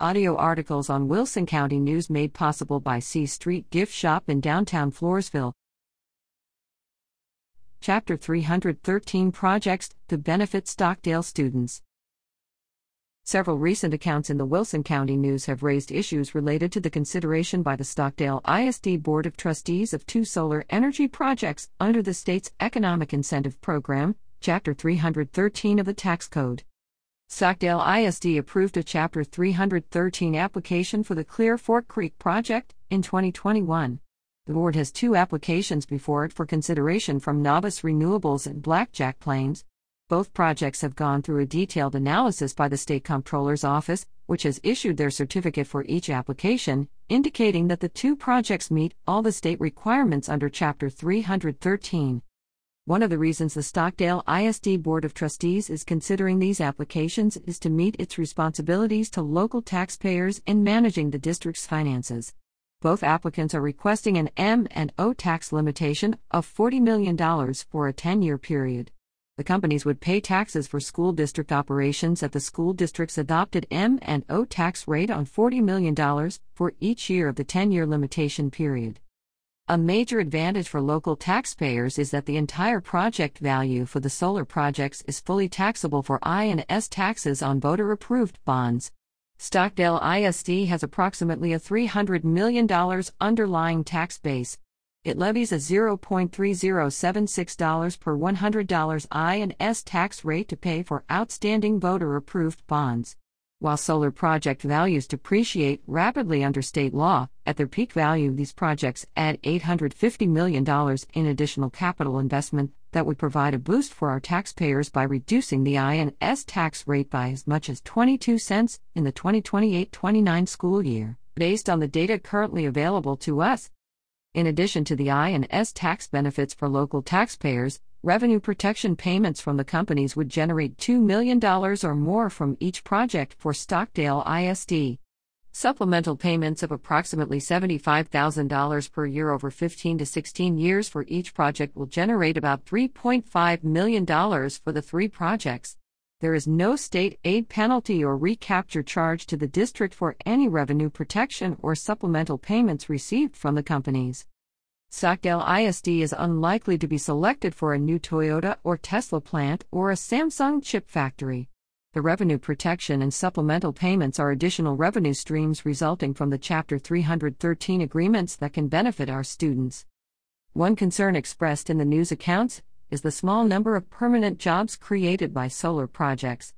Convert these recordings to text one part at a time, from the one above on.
Audio articles on Wilson County News made possible by C Street Gift Shop in downtown Floresville. Chapter 313 Projects to benefit Stockdale students. Several recent accounts in the Wilson County News have raised issues related to the consideration by the Stockdale ISD Board of Trustees of two solar energy projects under the state's Economic Incentive Program, Chapter 313 of the Tax Code. Stockdale ISD approved a Chapter 313 application for the Clear Fork Creek project in 2021. The board has two applications before it for consideration from Novice Renewables and Blackjack Plains. Both projects have gone through a detailed analysis by the State Comptroller's Office, which has issued their certificate for each application, indicating that the two projects meet all the state requirements under Chapter 313. One of the reasons the Stockdale ISD Board of Trustees is considering these applications is to meet its responsibilities to local taxpayers in managing the district's finances. Both applicants are requesting an M and O tax limitation of $40 million for a 10-year period. The companies would pay taxes for school district operations at the school district's adopted M and O tax rate on $40 million for each year of the 10-year limitation period. A major advantage for local taxpayers is that the entire project value for the solar projects is fully taxable for I and S taxes on voter approved bonds. Stockdale ISD has approximately a $300 million underlying tax base. It levies a $0.3076 per $100 I and S tax rate to pay for outstanding voter approved bonds. While solar project values depreciate rapidly under state law, at their peak value, these projects add $850 million in additional capital investment that would provide a boost for our taxpayers by reducing the I&S tax rate by as much as 22 cents in the 2028 29 school year, based on the data currently available to us. In addition to the I&S tax benefits for local taxpayers, revenue protection payments from the companies would generate $2 million or more from each project for Stockdale ISD. Supplemental payments of approximately $75,000 per year over 15 to 16 years for each project will generate about $3.5 million for the three projects. There is no state aid penalty or recapture charge to the district for any revenue protection or supplemental payments received from the companies. Stockdale ISD is unlikely to be selected for a new Toyota or Tesla plant or a Samsung chip factory. The revenue protection and supplemental payments are additional revenue streams resulting from the Chapter 313 agreements that can benefit our students. One concern expressed in the news accounts is the small number of permanent jobs created by solar projects.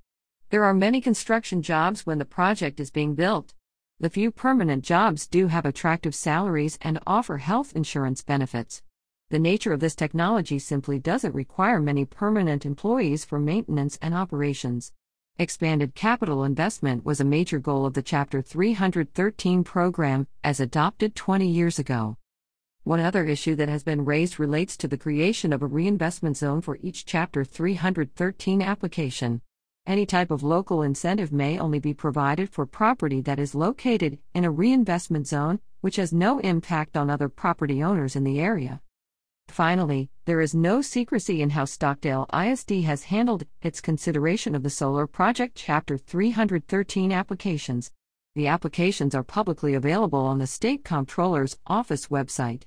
There are many construction jobs when the project is being built. The few permanent jobs do have attractive salaries and offer health insurance benefits. The nature of this technology simply doesn't require many permanent employees for maintenance and operations. Expanded capital investment was a major goal of the Chapter 313 program, as adopted 20 years ago. One other issue that has been raised relates to the creation of a reinvestment zone for each Chapter 313 application. Any type of local incentive may only be provided for property that is located in a reinvestment zone, which has no impact on other property owners in the area. Finally, there is no secrecy in how Stockdale ISD has handled its consideration of the Solar Project Chapter 313 applications. The applications are publicly available on the State Comptroller's Office website.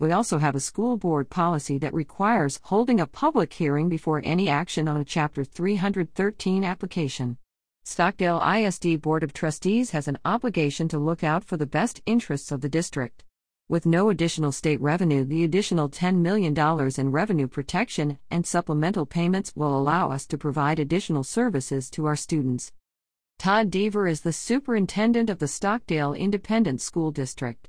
We also have a school board policy that requires holding a public hearing before any action on a Chapter 313 application. Stockdale ISD Board of Trustees has an obligation to look out for the best interests of the district. With no additional state revenue, the additional $10 million in revenue protection and supplemental payments will allow us to provide additional services to our students. Todd Deaver is the superintendent of the Stockdale Independent School District.